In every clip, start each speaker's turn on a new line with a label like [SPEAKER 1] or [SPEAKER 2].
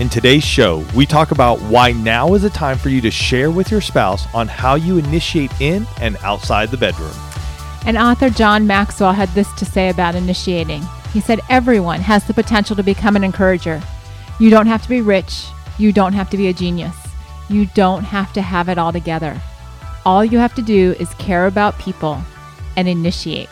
[SPEAKER 1] In today's show, we talk about why now is a time for you to share with your spouse on how you initiate in and outside the bedroom.
[SPEAKER 2] And author John Maxwell had this to say about initiating. He said, Everyone has the potential to become an encourager. You don't have to be rich. You don't have to be a genius. You don't have to have it all together. All you have to do is care about people and initiate.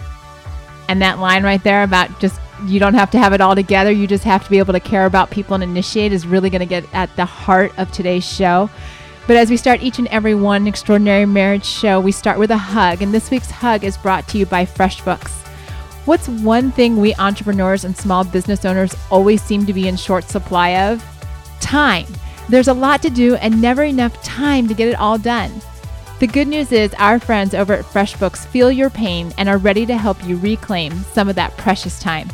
[SPEAKER 2] And that line right there about just you don't have to have it all together. You just have to be able to care about people and initiate is really going to get at the heart of today's show. But as we start each and every one extraordinary marriage show, we start with a hug. And this week's hug is brought to you by FreshBooks. What's one thing we entrepreneurs and small business owners always seem to be in short supply of? Time. There's a lot to do and never enough time to get it all done. The good news is, our friends over at FreshBooks feel your pain and are ready to help you reclaim some of that precious time.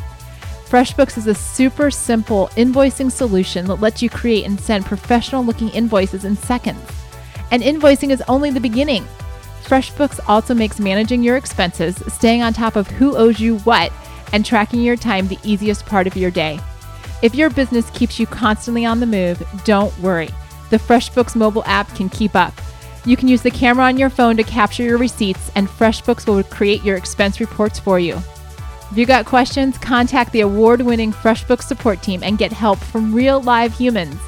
[SPEAKER 2] FreshBooks is a super simple invoicing solution that lets you create and send professional looking invoices in seconds. And invoicing is only the beginning. FreshBooks also makes managing your expenses, staying on top of who owes you what, and tracking your time the easiest part of your day. If your business keeps you constantly on the move, don't worry. The FreshBooks mobile app can keep up. You can use the camera on your phone to capture your receipts, and FreshBooks will create your expense reports for you. If you got questions, contact the award winning FreshBooks support team and get help from real live humans.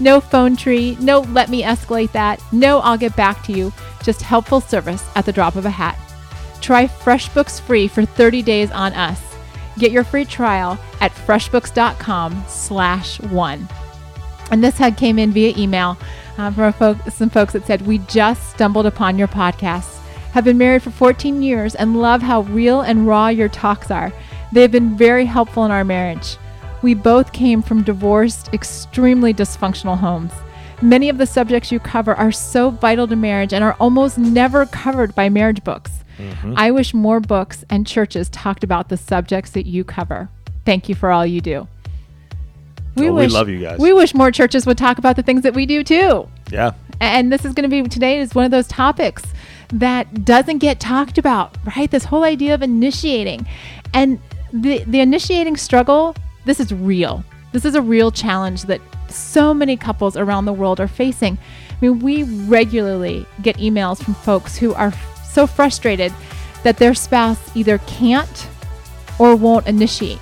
[SPEAKER 2] No phone tree, no let me escalate that, no I'll get back to you, just helpful service at the drop of a hat. Try FreshBooks free for 30 days on us. Get your free trial at freshbooks.com slash one. And this hug came in via email uh, from some folks that said, We just stumbled upon your podcast have been married for 14 years and love how real and raw your talks are. They have been very helpful in our marriage. We both came from divorced, extremely dysfunctional homes. Many of the subjects you cover are so vital to marriage and are almost never covered by marriage books. Mm-hmm. I wish more books and churches talked about the subjects that you cover. Thank you for all you do.
[SPEAKER 1] We, oh, wish, we love you guys.
[SPEAKER 2] We wish more churches would talk about the things that we do too.
[SPEAKER 1] Yeah.
[SPEAKER 2] And this is going to be today is one of those topics that doesn't get talked about, right? This whole idea of initiating. And the, the initiating struggle, this is real. This is a real challenge that so many couples around the world are facing. I mean, we regularly get emails from folks who are so frustrated that their spouse either can't or won't initiate.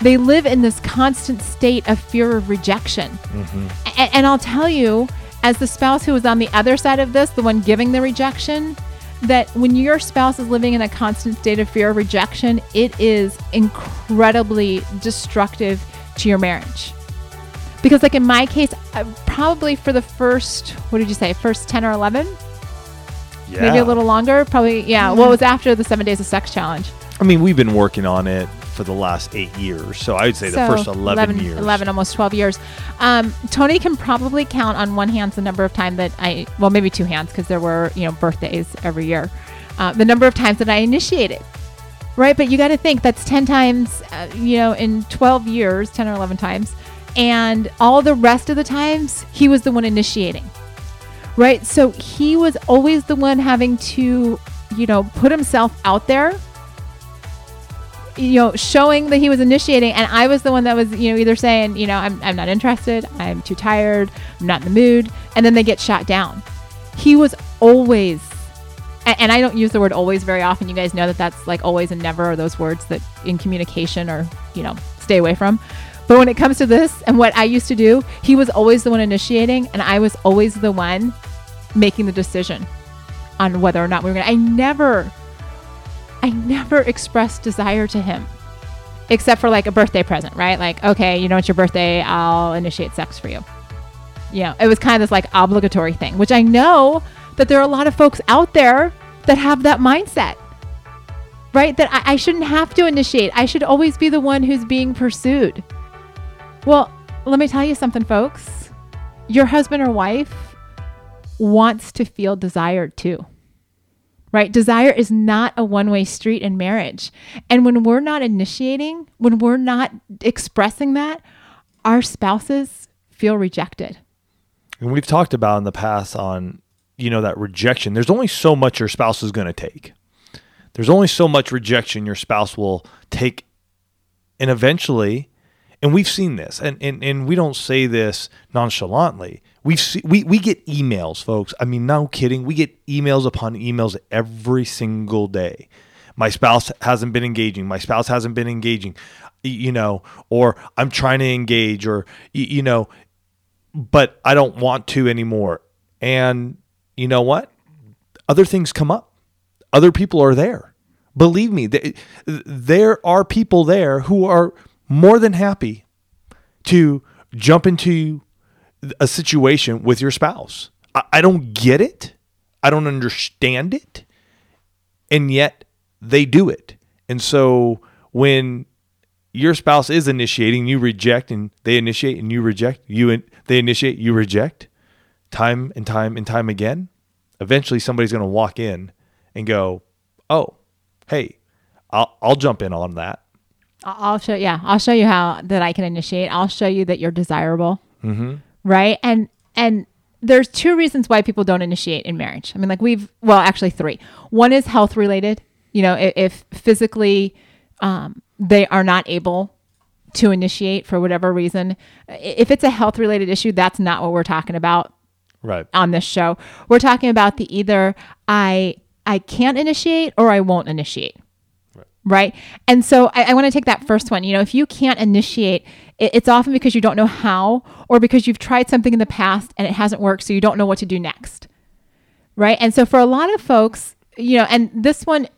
[SPEAKER 2] They live in this constant state of fear of rejection. Mm-hmm. And, and I'll tell you, as the spouse who is on the other side of this, the one giving the rejection, that when your spouse is living in a constant state of fear of rejection, it is incredibly destructive to your marriage. Because, like in my case, probably for the first, what did you say, first 10 or 11?
[SPEAKER 1] Yeah.
[SPEAKER 2] Maybe a little longer. Probably, yeah. Mm-hmm. Well, it was after the seven days of sex challenge.
[SPEAKER 1] I mean, we've been working on it for the last eight years. So I would say so the first 11, 11, years.
[SPEAKER 2] 11, almost 12 years. Um, Tony can probably count on one hand the number of times that I, well, maybe two hands because there were, you know, birthdays every year. Uh, the number of times that I initiated. Right. But you got to think that's 10 times, uh, you know, in 12 years, 10 or 11 times. And all the rest of the times, he was the one initiating. Right. So he was always the one having to, you know, put himself out there you know, showing that he was initiating, and I was the one that was, you know, either saying, you know, I'm, I'm not interested, I'm too tired, I'm not in the mood, and then they get shot down. He was always, and, I don't use the word always very often. You guys know that that's like always and never are those words that in communication or, you know, stay away from. But when it comes to this and what I used to do, he was always the one initiating, and I was always the one making the decision on whether or not we were going to. I never I never expressed desire to him except for like a birthday present, right? Like, okay, you know, it's your birthday, I'll initiate sex for you. You know, it was kind of this like obligatory thing, which I know that there are a lot of folks out there that have that mindset, right? That I, I shouldn't have to initiate. I should always be the one who's being pursued. Well, let me tell you something, folks. Your husband or wife wants to feel desired too. Right? Desire is not a one way street in marriage. And when we're not initiating, when we're not expressing that, our spouses feel rejected.
[SPEAKER 1] And we've talked about in the past on, you know, that rejection. There's only so much your spouse is going to take. There's only so much rejection your spouse will take. And eventually, and we've seen this, and, and, and we don't say this nonchalantly. We've see, we, we get emails, folks. I mean, no kidding. We get emails upon emails every single day. My spouse hasn't been engaging. My spouse hasn't been engaging, you know, or I'm trying to engage, or, you know, but I don't want to anymore. And you know what? Other things come up. Other people are there. Believe me, there are people there who are more than happy to jump into a situation with your spouse. I don't get it. I don't understand it. And yet they do it. And so when your spouse is initiating, you reject, and they initiate and you reject, you in, they initiate, you reject, time and time and time again. Eventually, somebody's going to walk in and go, "Oh, hey, I'll I'll jump in on that."
[SPEAKER 2] I'll show yeah, I'll show you how that I can initiate. I'll show you that you're desirable, mm-hmm. Right? And and there's two reasons why people don't initiate in marriage. I mean, like we've well, actually three. One is health related. You know, if, if physically um, they are not able to initiate for whatever reason. If it's a health related issue, that's not what we're talking about
[SPEAKER 1] right
[SPEAKER 2] on this show. We're talking about the either I I can't initiate or I won't initiate. Right. And so I, I want to take that first one. You know, if you can't initiate, it, it's often because you don't know how or because you've tried something in the past and it hasn't worked, so you don't know what to do next. Right. And so for a lot of folks, you know, and this one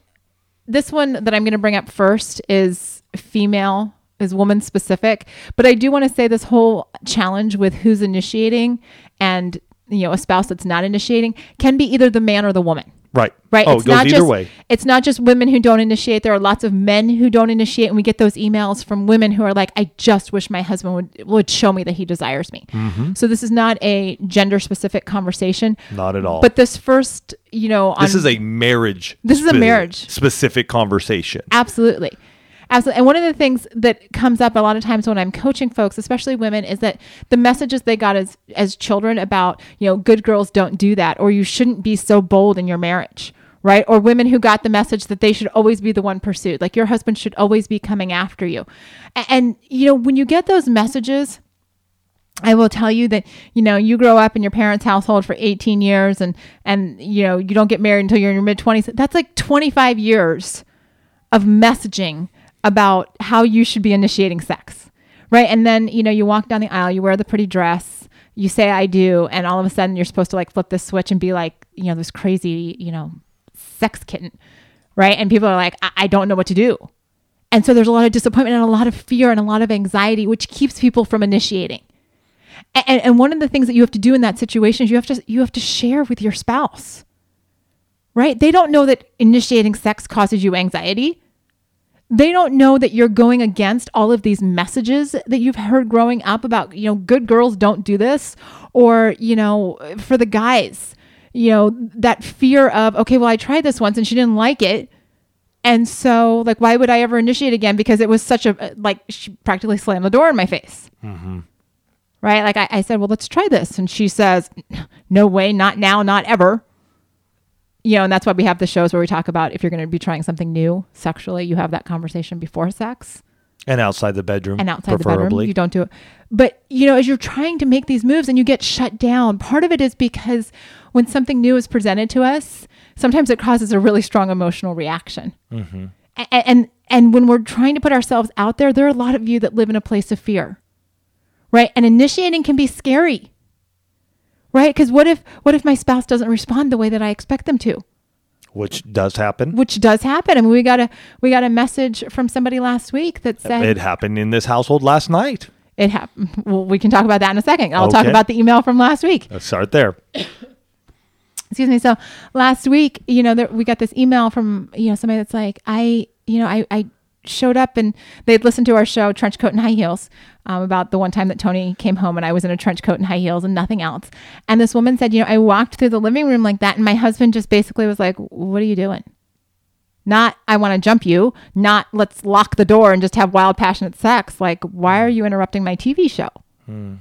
[SPEAKER 2] this one that I'm going to bring up first is female, is woman specific. But I do want to say this whole challenge with who's initiating and you know a spouse that's not initiating can be either the man or the woman.
[SPEAKER 1] Right.
[SPEAKER 2] Right.
[SPEAKER 1] Oh, it's it goes
[SPEAKER 2] not
[SPEAKER 1] either
[SPEAKER 2] just,
[SPEAKER 1] way.
[SPEAKER 2] It's not just women who don't initiate. There are lots of men who don't initiate, and we get those emails from women who are like, "I just wish my husband would would show me that he desires me." Mm-hmm. So this is not a gender specific conversation.
[SPEAKER 1] Not at all.
[SPEAKER 2] But this first, you know,
[SPEAKER 1] this is a marriage.
[SPEAKER 2] This is a marriage
[SPEAKER 1] specific conversation.
[SPEAKER 2] Absolutely. Absolutely. And one of the things that comes up a lot of times when I'm coaching folks, especially women, is that the messages they got as as children about, you know, good girls don't do that or you shouldn't be so bold in your marriage, right? Or women who got the message that they should always be the one pursued, like your husband should always be coming after you. And, and you know, when you get those messages, I will tell you that you know you grow up in your parents' household for 18 years and and you know you don't get married until you're in your mid 20s. That's like 25 years of messaging about how you should be initiating sex, right? And then, you know, you walk down the aisle, you wear the pretty dress, you say, I do, and all of a sudden you're supposed to like flip this switch and be like, you know, this crazy, you know, sex kitten, right? And people are like, I, I don't know what to do. And so there's a lot of disappointment and a lot of fear and a lot of anxiety, which keeps people from initiating. And, and one of the things that you have to do in that situation is you have to you have to share with your spouse. Right? They don't know that initiating sex causes you anxiety they don't know that you're going against all of these messages that you've heard growing up about, you know, good girls don't do this, or, you know, for the guys, you know, that fear of, okay, well, I tried this once and she didn't like it. And so, like, why would I ever initiate again? Because it was such a, like, she practically slammed the door in my face. Mm-hmm. Right? Like, I, I said, well, let's try this. And she says, no way, not now, not ever you know, and that's why we have the shows where we talk about if you're going to be trying something new sexually, you have that conversation before sex.
[SPEAKER 1] And outside the bedroom.
[SPEAKER 2] And outside preferably. the bedroom. You don't do it. But, you know, as you're trying to make these moves and you get shut down, part of it is because when something new is presented to us, sometimes it causes a really strong emotional reaction. Mm-hmm. And, and, and when we're trying to put ourselves out there, there are a lot of you that live in a place of fear, right? And initiating can be scary right? Because what if what if my spouse doesn't respond the way that I expect them to?
[SPEAKER 1] Which does happen.
[SPEAKER 2] Which does happen. I mean, we got a we got a message from somebody last week that said
[SPEAKER 1] it happened in this household last night.
[SPEAKER 2] It happened. Well, we can talk about that in a second. I'll okay. talk about the email from last week.
[SPEAKER 1] Let's start there.
[SPEAKER 2] Excuse me. So last week, you know, there, we got this email from you know somebody that's like, I, you know, I, I, showed up and they'd listened to our show, Trench Coat and High Heels, um, about the one time that Tony came home and I was in a trench coat and high heels and nothing else. And this woman said, You know, I walked through the living room like that. And my husband just basically was like, What are you doing? Not, I want to jump you, not, let's lock the door and just have wild, passionate sex. Like, why are you interrupting my TV show? Hmm.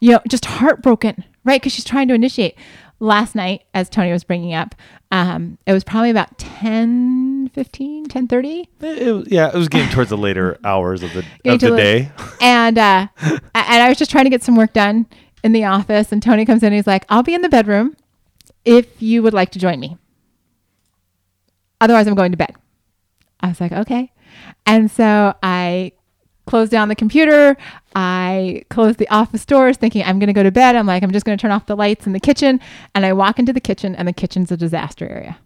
[SPEAKER 2] You know, just heartbroken, right? Because she's trying to initiate. Last night, as Tony was bringing up, um, it was probably about 10, 15, 10 30.
[SPEAKER 1] Yeah, it was getting towards the later hours of the, of the day.
[SPEAKER 2] And, uh, and I was just trying to get some work done in the office. And Tony comes in and he's like, I'll be in the bedroom if you would like to join me. Otherwise, I'm going to bed. I was like, okay. And so I closed down the computer. I closed the office doors thinking I'm going to go to bed. I'm like, I'm just going to turn off the lights in the kitchen. And I walk into the kitchen, and the kitchen's a disaster area.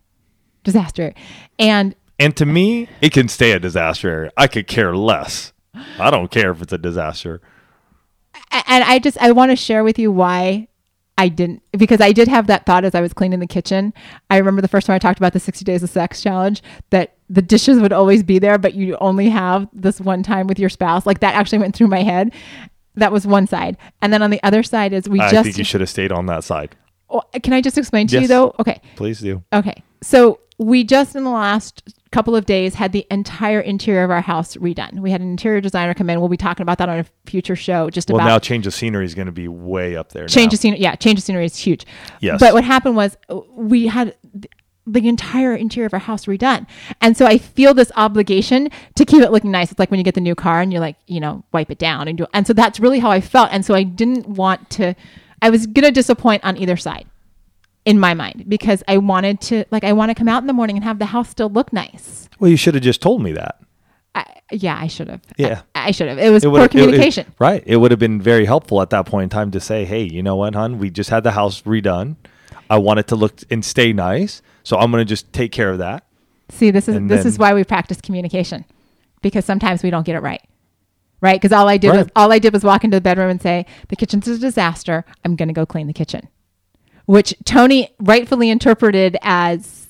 [SPEAKER 2] Disaster. And
[SPEAKER 1] and to me, it can stay a disaster area. I could care less. I don't care if it's a disaster.
[SPEAKER 2] And I just I want to share with you why I didn't because I did have that thought as I was cleaning the kitchen. I remember the first time I talked about the 60 days of sex challenge that the dishes would always be there, but you only have this one time with your spouse. Like that actually went through my head. That was one side. And then on the other side is we
[SPEAKER 1] I
[SPEAKER 2] just
[SPEAKER 1] think you should have stayed on that side.
[SPEAKER 2] Oh, can I just explain to
[SPEAKER 1] Yes.
[SPEAKER 2] you though? Okay.
[SPEAKER 1] Please do.
[SPEAKER 2] Okay. So we just in the last couple of days had the entire interior of our house redone. We had an interior designer come in. We'll be talking about that on a future show just
[SPEAKER 1] Well,
[SPEAKER 2] about
[SPEAKER 1] now change of scenery is going to be way up there.
[SPEAKER 2] change
[SPEAKER 1] now.
[SPEAKER 2] of scenery. Yeah, change of scenery is huge.
[SPEAKER 1] Yes.
[SPEAKER 2] But what happened was uh, we had the entire interior of our house redone, and so I feel this obligation to keep it looking nice. It's like when you get the new car and you're like, you know, wipe it down and do. And so that's really how I felt. And so I didn't want to. I was gonna disappoint on either side, in my mind, because I wanted to like I want to come out in the morning and have the house still look nice.
[SPEAKER 1] Well, you should have just told me that.
[SPEAKER 2] I, yeah, I should have.
[SPEAKER 1] Yeah.
[SPEAKER 2] I, I should have. It was
[SPEAKER 1] It
[SPEAKER 2] poor
[SPEAKER 1] would've- it- it-
[SPEAKER 2] communication.
[SPEAKER 1] right. It would have been very helpful at that point in time to say, hey, you know what, hon? We just had the house redone. I want it to look and stay nice. So I'm going to just take care of that.
[SPEAKER 2] See, this is
[SPEAKER 1] And
[SPEAKER 2] this is why we practice communication, because sometimes we don't get it right, right? Because all I did was all I did was walk into the bedroom and say, "The kitchen's a disaster. I'm going to go clean the kitchen," which Tony rightfully interpreted as,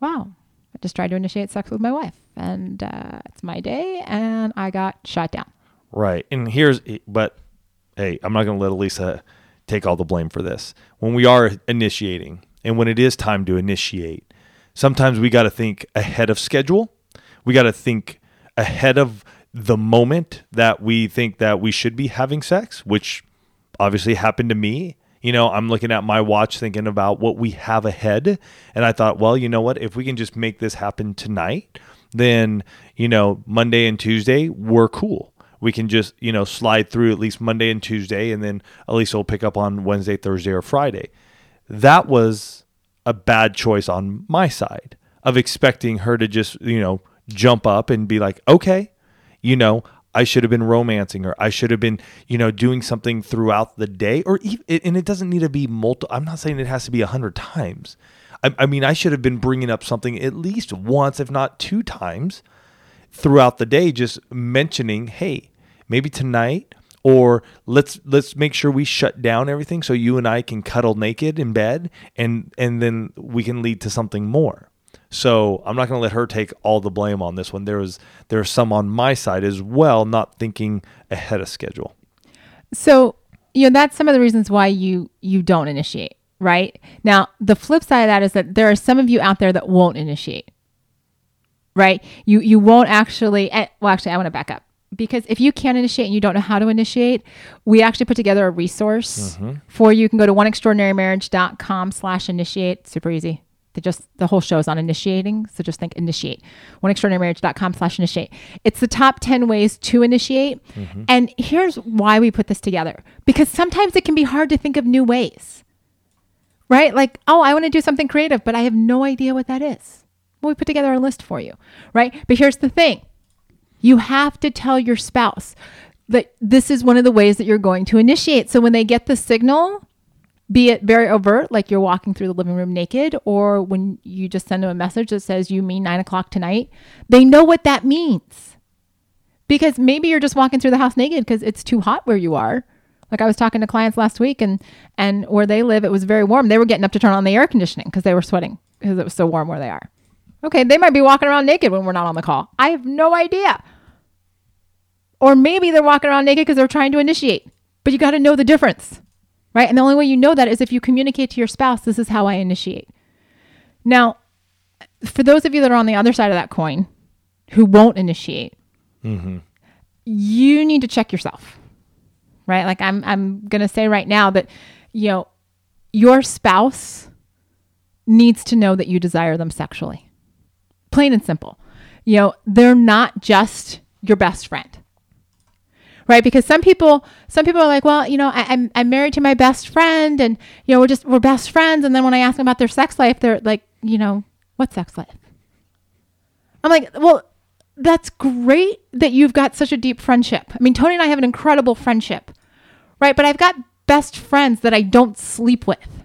[SPEAKER 2] "Wow, I just tried to initiate sex with my wife, and uh, it's my day, and I got shot down."
[SPEAKER 1] Right. And here's, but hey, I'm not going to let Elisa take all the blame for this. When we are initiating and when it is time to initiate, sometimes we got to think ahead of schedule. We got to think ahead of the moment that we think that we should be having sex, which obviously happened to me. You know, I'm looking at my watch thinking about what we have ahead. And I thought, well, you know what? If we can just make this happen tonight, then, you know, Monday and Tuesday, we're cool. We can just, you know, slide through at least Monday and Tuesday, and then at least will pick up on Wednesday, Thursday, or Friday. That was a bad choice on my side of expecting her to just, you know, jump up and be like, okay, you know, I should have been romancing her. I should have been, you know, doing something throughout the day, or even, and it doesn't need to be multi. I'm not saying it has to be a hundred times. I, I mean, I should have been bringing up something at least once, if not two times, throughout the day, just mentioning, hey, maybe tonight, or let's let's make sure we shut down everything so you and I can cuddle naked in bed, and and then we can lead to something more. So I'm not going to let her take all the blame on this one. There was there was some on my side as well, not thinking ahead of schedule.
[SPEAKER 2] So, you know, that's some of the reasons why you you don't initiate, right? Now, the flip side of that is that there are some of you out there that won't initiate. Right? You you won't actually eh, well actually I want to back up. Because if you can't initiate and you don't know how to initiate, we actually put together a resource for you. You can go to oneextraordinarymarriage.com slash initiate. Super easy. They just the whole show is on initiating, so just think initiate. One Oneextraordinarymarriage.com slash initiate. It's the top 10 ways to initiate. Mm-hmm. And here's why we put this together. Because sometimes it can be hard to think of new ways. Right? Like, oh, I want to do something creative, but I have no idea what that is. Well, we put together a list for you. Right? But here's the thing. You have to tell your spouse that this is one of the ways that you're going to initiate. So when they get the signal, be it very overt, like you're walking through the living room naked, or when you just send them a message that says, You mean nine o'clock tonight, they know what that means. Because maybe you're just walking through the house naked because it's too hot where you are. Like I was talking to clients last week, and and where they live, it was very warm. They were getting up to turn on the air conditioning because they were sweating because it was so warm where they are. Okay, they might be walking around naked when we're not on the call. I have no idea. Or maybe they're walking around naked because they're trying to initiate. But you got to know the difference, right? And the only way you know that is if you communicate to your spouse, this is how I initiate. Now, for those of you that are on the other side of that coin who won't initiate, mm-hmm. you need to check yourself, right? Like I'm, I'm going to say right now that, you know, your spouse needs to know that you desire them sexually. Plain and simple. You know, they're not just your best friend. Right? Because some people some people are like, well, you know, I, I'm I'm married to my best friend and you know, we're just we're best friends and then when I ask them about their sex life, they're like, you know, what sex life? I'm like, well, that's great that you've got such a deep friendship. I mean, Tony and I have an incredible friendship. Right? But I've got best friends that I don't sleep with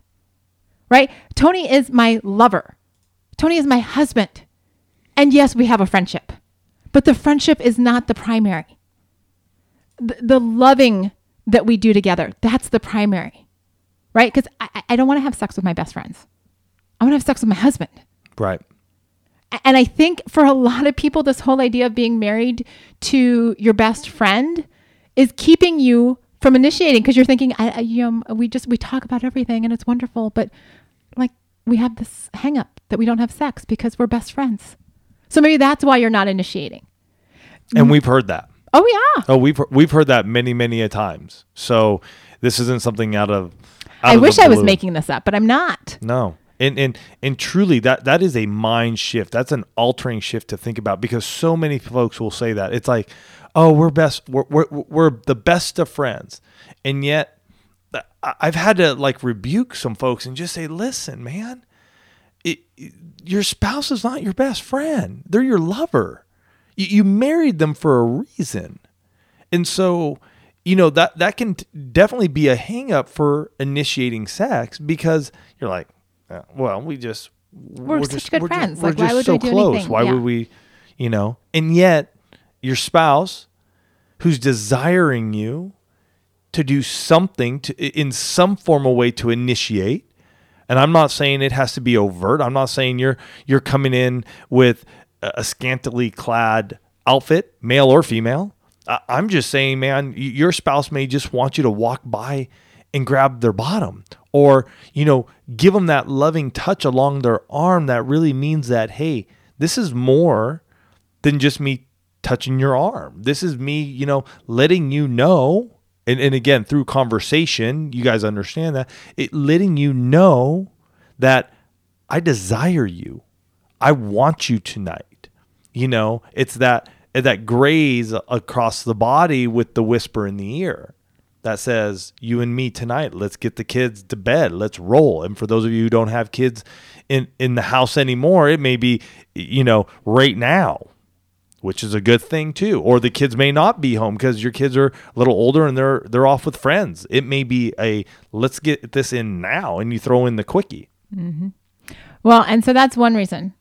[SPEAKER 2] right? Tony is my lover. Tony is my husband. And yes, we have a friendship, but the friendship is not the primary. The, the loving that we do together, that's the primary, right? Because I, I don't want to have sex with my best friends. I want to have sex with my husband.
[SPEAKER 1] Right.
[SPEAKER 2] And I think for a lot of people, this whole idea of being married to your best friend is keeping you from initiating because you're thinking, I, I, you know, we just we talk about everything and it's wonderful, but like we have this hang up that we don't have sex because we're best friends. So maybe that's why you're not initiating.
[SPEAKER 1] And we've heard that.
[SPEAKER 2] Oh yeah.
[SPEAKER 1] Oh, we've we've heard that many many a times. So this isn't something out of. out
[SPEAKER 2] I
[SPEAKER 1] of
[SPEAKER 2] wish I was making this up, but I'm not.
[SPEAKER 1] No. And and and truly that that is a mind shift. That's an altering shift to think about because so many folks will say that. It's like, "Oh, we're best we're we're, we're the best of friends." And yet I've had to like rebuke some folks and just say, "Listen, man, it, your spouse is not your best friend. They're your lover. You, you married them for a reason." And so, you know, that that can t- definitely be a hang up for initiating sex because you're like, uh, well, we just
[SPEAKER 2] We're such good
[SPEAKER 1] we're just-
[SPEAKER 2] friends.
[SPEAKER 1] we're
[SPEAKER 2] Like, why
[SPEAKER 1] just
[SPEAKER 2] would
[SPEAKER 1] so
[SPEAKER 2] we do
[SPEAKER 1] close.
[SPEAKER 2] anything?
[SPEAKER 1] Why
[SPEAKER 2] Yeah.
[SPEAKER 1] would we, you know? And yet, your spouse, who's desiring you to do something to in some formal way to initiate, and I'm not saying it has to be overt. I'm not saying you're you're coming in with a scantily clad outfit, male or female. I'm just saying, man, your spouse may just want you to walk by and grab their bottom or, you know, give them that loving touch along their arm that really means that, hey, this is more than just me touching your arm. This is me, you know, letting you know. And, and again, through conversation, you guys understand that it letting you know that I desire you. I want you tonight. You know, it's that that graze across the body with the whisper in the ear that says, "You and me tonight. Let's get the kids to bed. Let's roll." And for those of you who don't have kids in in the house anymore, it may be, you know, right now, which is a good thing too. Or the kids may not be home because your kids are a little older and they're they're off with friends. It may be a let's get this in now, and you throw in the quickie. Mm-hmm.
[SPEAKER 2] Well, and so that's one reason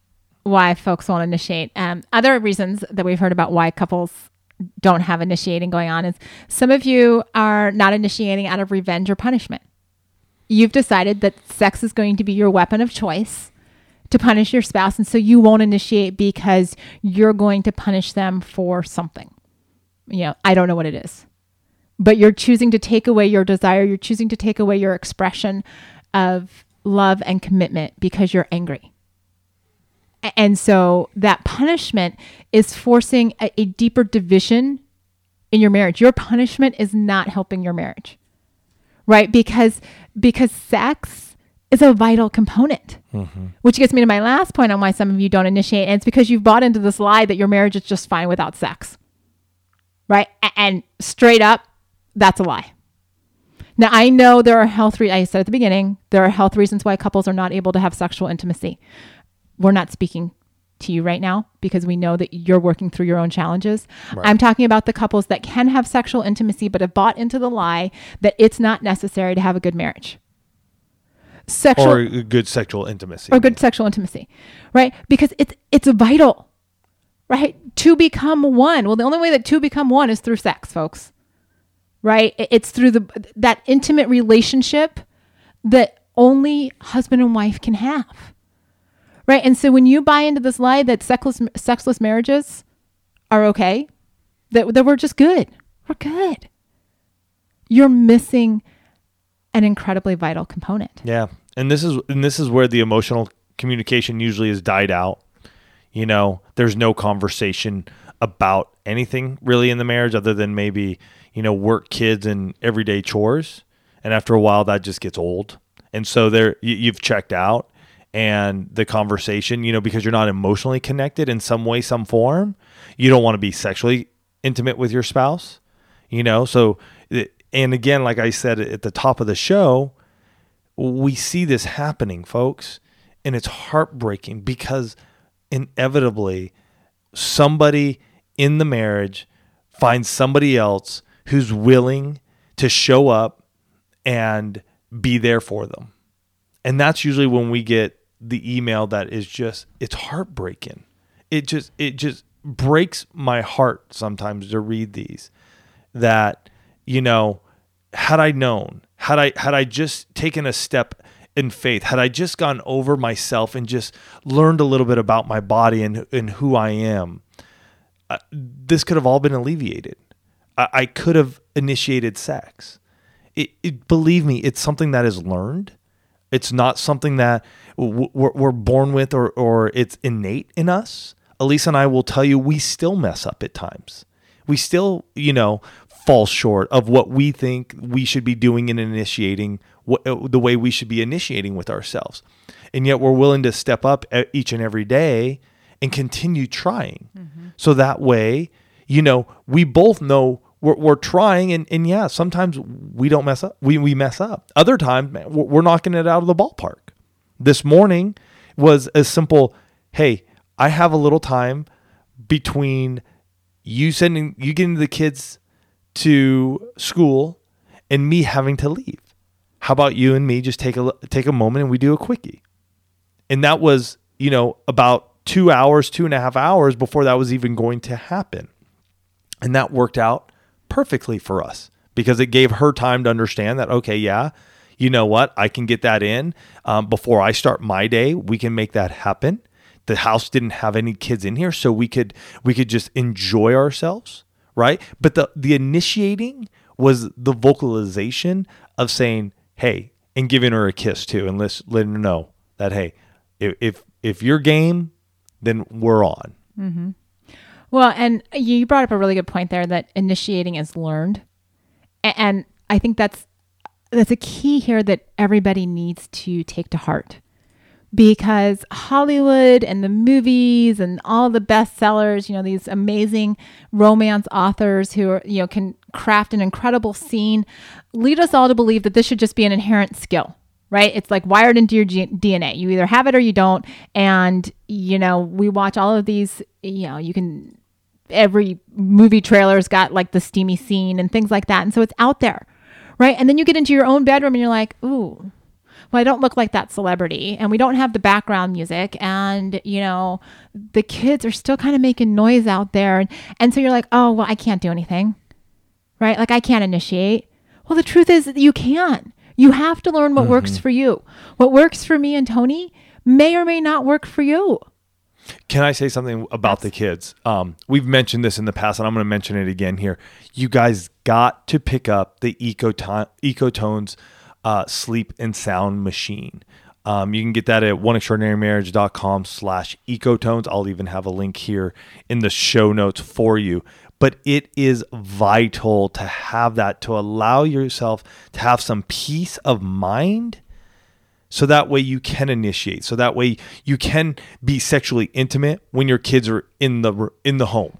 [SPEAKER 2] why folks won't initiate. Um, other reasons that we've heard about why couples don't have initiating going on is some of you are not initiating out of revenge or punishment. You've decided that sex is going to be your weapon of choice to punish your spouse, and so you won't initiate because you're going to punish them for something. You know, I don't know what it is but you're choosing to take away your desire. You're choosing to take away your expression of love and commitment because you're angry. And so that punishment is forcing a, a deeper division in your marriage. Your punishment is not helping your marriage. Right? Because because sex is a vital component. Mm-hmm. Which gets me to my last point on why some of you don't initiate. And it's because you've bought into this lie that your marriage is just fine without sex right? A- And straight up, that's a lie. Now I know there are health. Re- I said at the beginning there are health reasons why couples are not able to have sexual intimacy. We're not speaking to you right now because we know that you're working through your own challenges. I'm talking about the couples that can have sexual intimacy but have bought into the lie that it's not necessary to have a good marriage. Sexual
[SPEAKER 1] Or good sexual intimacy.
[SPEAKER 2] or good sexual intimacy, right? Because it's it's vital, right? To become one. Well, the only way that two become one is through sex, folks. Right? It's through the that intimate relationship that only husband and wife can have. Right. And so when you buy into this lie that sexless, sexless marriages are okay, that, that we're just good, we're good, you're missing an incredibly vital component.
[SPEAKER 1] Yeah. And this is and this is where the emotional communication usually is died out. You know, there's no conversation about anything really in the marriage other than maybe, you know, work, kids and everyday chores. And after a while that just gets old. And so there you, you've checked out and the conversation, you know, because you're not emotionally connected in some way, some form, you don't want to be sexually intimate with your spouse, you know. So, and again, like I said at the top of the show, we see this happening, folks, and it's heartbreaking because inevitably somebody in the marriage finds somebody else who's willing to show up and be there for them. And that's usually when we get the email that is just it's heartbreaking. It just it just breaks my heart sometimes to read these that you know had I known had I had I just taken a step in faith had I just gone over myself and just learned a little bit about my body and and who I am uh, this could have all been alleviated. I, I could have initiated sex. It, it, believe me it's something that is learned. It's not something that we're, we're born with or, or it's innate in us. Elisa and I will tell you we still mess up at times. We still, you know, fall short of what we think we should be doing and initiating what, uh, the way we should be initiating with ourselves. And yet we're willing to step up each and every day and continue trying. Mm-hmm. So that way, you know, we both know we're, we're trying and, and yeah, sometimes we don't mess up. We, we mess up. Other times, man, we're knocking it out of the ballpark. This morning was as simple, hey, I have a little time between you sending you getting the kids to school and me having to leave. How about you and me just take a take a moment and we do a quickie? And that was, you know, about two hours, two and a half hours before that was even going to happen. And that worked out perfectly for us because it gave her time to understand that, okay, yeah, you know what? I can get that in um, before I start my day. We can make that happen. The house didn't have any kids in here, so we could we could just enjoy ourselves, right? But the the initiating was the vocalization of saying, "Hey," and giving her a kiss too, and let's letting her know that, "Hey, if if, if you're game, then we're on."
[SPEAKER 2] Mm-hmm. Well, and you brought up a really good point there that initiating is learned. And I think that's that's a key here that everybody needs to take to heart. Because Hollywood and the movies and all the bestsellers, you know, these amazing romance authors who are, you know, can craft an incredible scene, lead us all to believe that this should just be an inherent skill right? It's like wired into your G- DNA. You either have it or you don't. And, you know, we watch all of these, you know, you can every movie trailer's got like the steamy scene and things like that. And so it's out there, right? And then you get into your own bedroom and you're like, ooh, well, I don't look like that celebrity, and we don't have the background music, and you know, the kids are still kind of making noise out there, and, and so you're like, oh, well, I can't do anything, right? Like I can't initiate. Well, the truth is you can. You have to learn what mm-hmm. works for you. What works for me and Tony may or may not work for you.
[SPEAKER 1] Can I say something about the kids? Um, we've mentioned this in the past, and I'm going to mention it again here. You guys got to pick up the Ecoton- Ecotones uh, sleep and sound machine. Um, you can get that at oneextraordinarymarriage.com slash ecotones. I'll even have a link here in the show notes for you. But it is vital to have that to allow yourself to have some peace of mind so that way you can initiate. So that way you can be sexually intimate when your kids are in the in the home.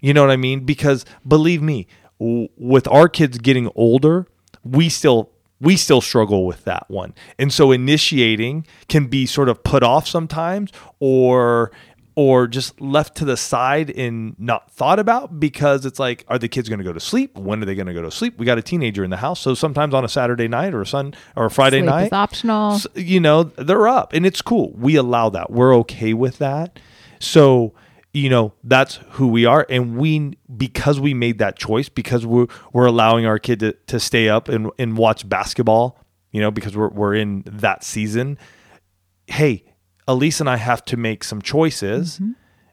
[SPEAKER 1] You know what i mean? Because believe me with our kids getting older we still we still struggle with that one. And so initiating can be sort of put off sometimes or or just left to the side and not thought about because it's like, are the kids going to go to sleep? When are they going to go to sleep? We got a teenager in the house, so sometimes on a Saturday night or a Sun or a Friday
[SPEAKER 2] sleep
[SPEAKER 1] night,
[SPEAKER 2] optional.
[SPEAKER 1] You know, they're up, and it's cool. We allow that. We're okay with that. So you know that's who we are and we because we made that choice because we're, we're allowing our kid to, to stay up and, and watch basketball you know because we're, we're in that season hey Elise and I have to make some choices
[SPEAKER 2] Mm-hmm.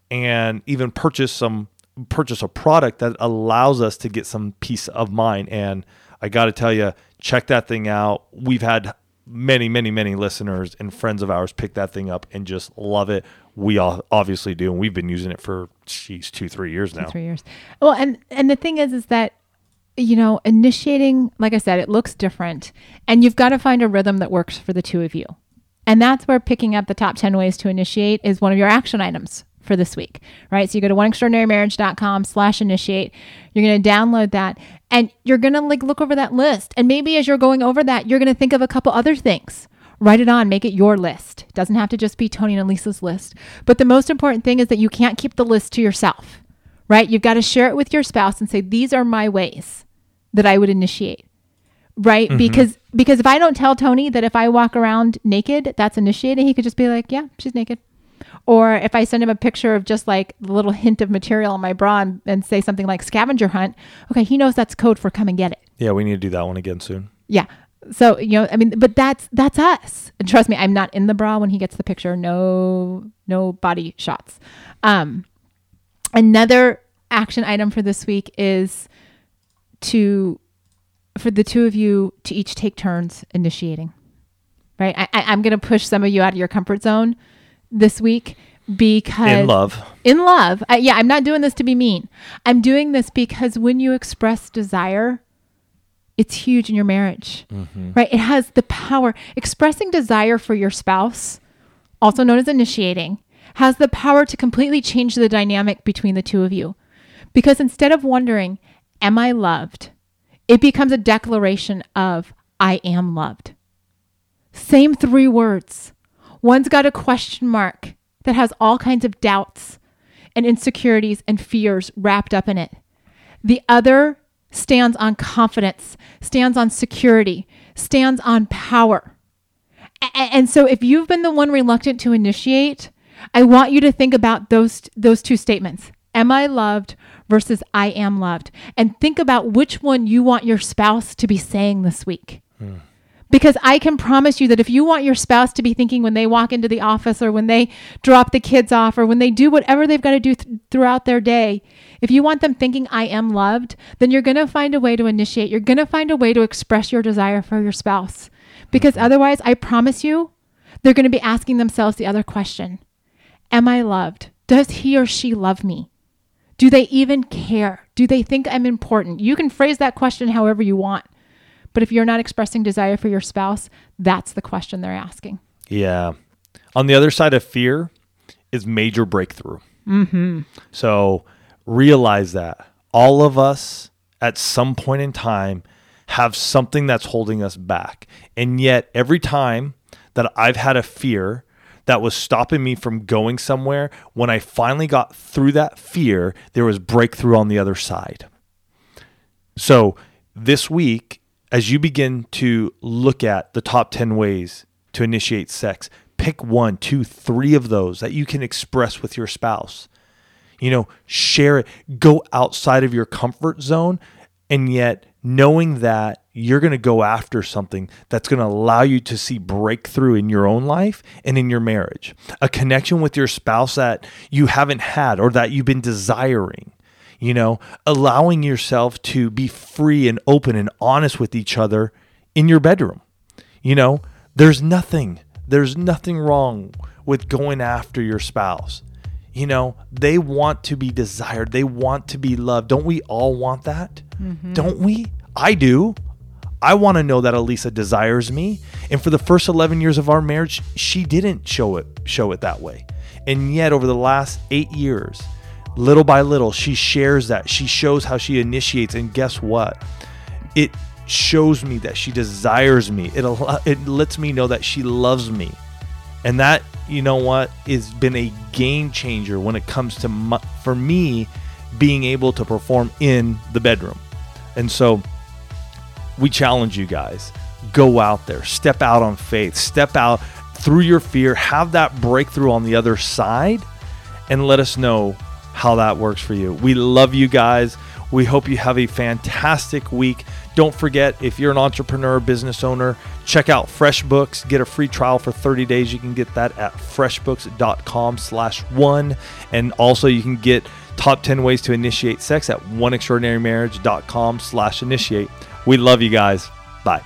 [SPEAKER 1] and even purchase some purchase a product that allows us to get some peace of mind. And I got to tell you, check that thing out. We've had many, many, many listeners and friends of ours pick that thing up and just love it. We all obviously do, and we've been using it for geez, two, three years now.
[SPEAKER 2] three years. Well, and and the thing is, is that you know, initiating, like I said, it looks different, and you've got to find a rhythm that works for the two of you, and that's where picking up the top ten ways to initiate is one of your action items for this week, right? So you go to oneextraordinarymarriage.com slash initiate. You're going to download that and you're going to like look over that list. And maybe as you're going over that, you're going to think of a couple other things. Write it on, make it your list. It doesn't have to just be Tony and Lisa's list. But the most important thing is that you can't keep the list to yourself, right? You've got to share it with your spouse and say, these are my ways that I would initiate right? Because because if i don't tell tony that if i walk around naked that's initiating he could just be like yeah she's naked. Or if i send him a picture of just like the little hint of material on my bra and, and say something like scavenger hunt. Okay he knows that's code for come and get it.
[SPEAKER 1] Yeah, we need to do that one again soon.
[SPEAKER 2] yeah. So you know i mean but that's that's us. And trust me i'm not in the bra when he gets the picture. No no body shots. Um another action item for this week is to for the two of you to each take turns initiating right? I, I, i'm going to push some of you out of your comfort zone this week because
[SPEAKER 1] In love.
[SPEAKER 2] in love. I, yeah i'm not doing this to be mean. I'm doing this because when you express desire it's huge in your marriage mm-hmm. right? It has the power. Expressing desire for your spouse also known as initiating has the power to completely change the dynamic between the two of you. Because instead of wondering am i loved it becomes a declaration of i am loved same three words one's got a question mark that has all kinds of doubts and insecurities and fears wrapped up in it the other stands on confidence, stands on security, stands on power. And so if you've been the one reluctant to initiate, I want you to think about those those two statements. Am I loved versus I am loved? And think about which one you want your spouse to be saying this week. Because I can promise you that if you want your spouse to be thinking when they walk into the office or when they drop the kids off or when they do whatever they've got to do th- throughout their day, if you want them thinking, I am loved, then you're going to find a way to initiate. You're going to find a way to express your desire for your spouse. Because mm-hmm. otherwise, I promise you, they're going to be asking themselves the other question Am I loved? Does he or she love me? Do they even care? Do they think I'm important? You can phrase that question however you want. But if you're not expressing desire for your spouse, that's the question they're asking.
[SPEAKER 1] Yeah. On the other side of fear is major breakthrough. Mm-hmm. So realize that all of us at some point in time have something that's holding us back. And yet, every time that I've had a fear that was stopping me from going somewhere, when I finally got through that fear, there was breakthrough on the other side. So this week, as you begin to look at the top 10 ways to initiate sex, pick one, two, three of those that you can express with your spouse. You know, share it, go outside of your comfort zone, and yet knowing that you're going to go after something that's going to allow you to see breakthrough in your own life and in your marriage, a connection with your spouse that you haven't had or that you've been desiring you know, allowing yourself to be free and open and honest with each other in your bedroom. You know, there's nothing, there's nothing wrong with going after your spouse. You know, they want to be desired, they want to be loved. Don't we all want that? Mm-hmm. Don't we? I do. I want to know that Elisa desires me. And for the first 11 years of our marriage, she didn't show it show it that way. And yet over the last 8 years, little by little she shares that. She shows how she initiates and guess what? It shows me that she desires me. It it lets me know that she loves me. And that you know what has been a game changer when it comes to my, for me being able to perform in the bedroom. And so we challenge you guys go out there step out on faith step out through your fear have that breakthrough on the other side and let us know how that works for you. We love you guys. We hope you have a fantastic week. Don't forget, if you're an entrepreneur, business owner, check out FreshBooks. Get a free trial for 30 days. You can get that at freshbooks.com slash one. And also you can get top 10 ways to initiate sex at oneextraordinarymarriage.com slash initiate. We love you guys. Bye.